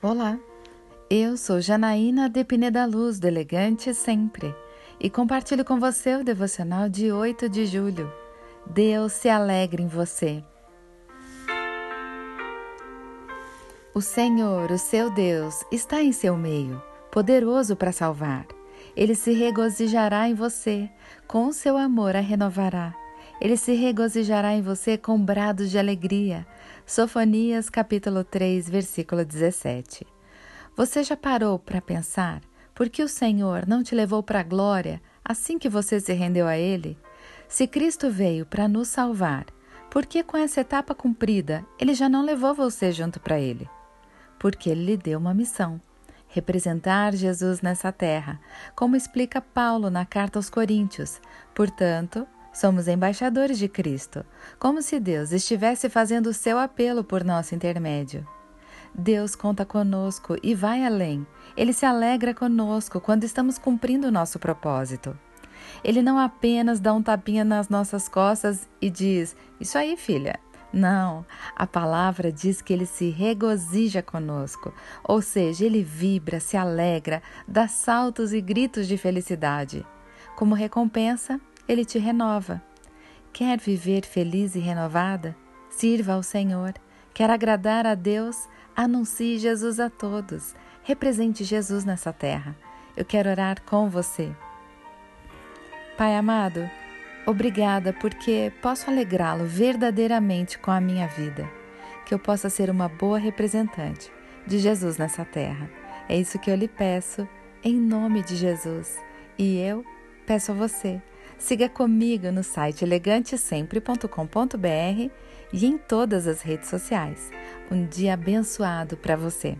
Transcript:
Olá, eu sou Janaína de Pineda Luz, do Elegante Sempre, e compartilho com você o devocional de 8 de julho. Deus se alegre em você. O Senhor, o seu Deus, está em seu meio, poderoso para salvar. Ele se regozijará em você, com seu amor a renovará. Ele se regozijará em você com brados de alegria Sofonias capítulo 3, versículo 17. Você já parou para pensar por que o Senhor não te levou para a glória assim que você se rendeu a Ele? Se Cristo veio para nos salvar, por que com essa etapa cumprida Ele já não levou você junto para Ele? Porque Ele lhe deu uma missão representar Jesus nessa terra, como explica Paulo na carta aos Coríntios. Portanto, Somos embaixadores de Cristo, como se Deus estivesse fazendo o seu apelo por nosso intermédio. Deus conta conosco e vai além. Ele se alegra conosco quando estamos cumprindo o nosso propósito. Ele não apenas dá um tapinha nas nossas costas e diz: Isso aí, filha. Não, a palavra diz que ele se regozija conosco, ou seja, ele vibra, se alegra, dá saltos e gritos de felicidade. Como recompensa, ele te renova. Quer viver feliz e renovada? Sirva ao Senhor. Quer agradar a Deus? Anuncie Jesus a todos. Represente Jesus nessa terra. Eu quero orar com você. Pai amado, obrigada porque posso alegrá-lo verdadeiramente com a minha vida. Que eu possa ser uma boa representante de Jesus nessa terra. É isso que eu lhe peço, em nome de Jesus. E eu peço a você Siga comigo no site elegantesempre.com.br e em todas as redes sociais. Um dia abençoado para você.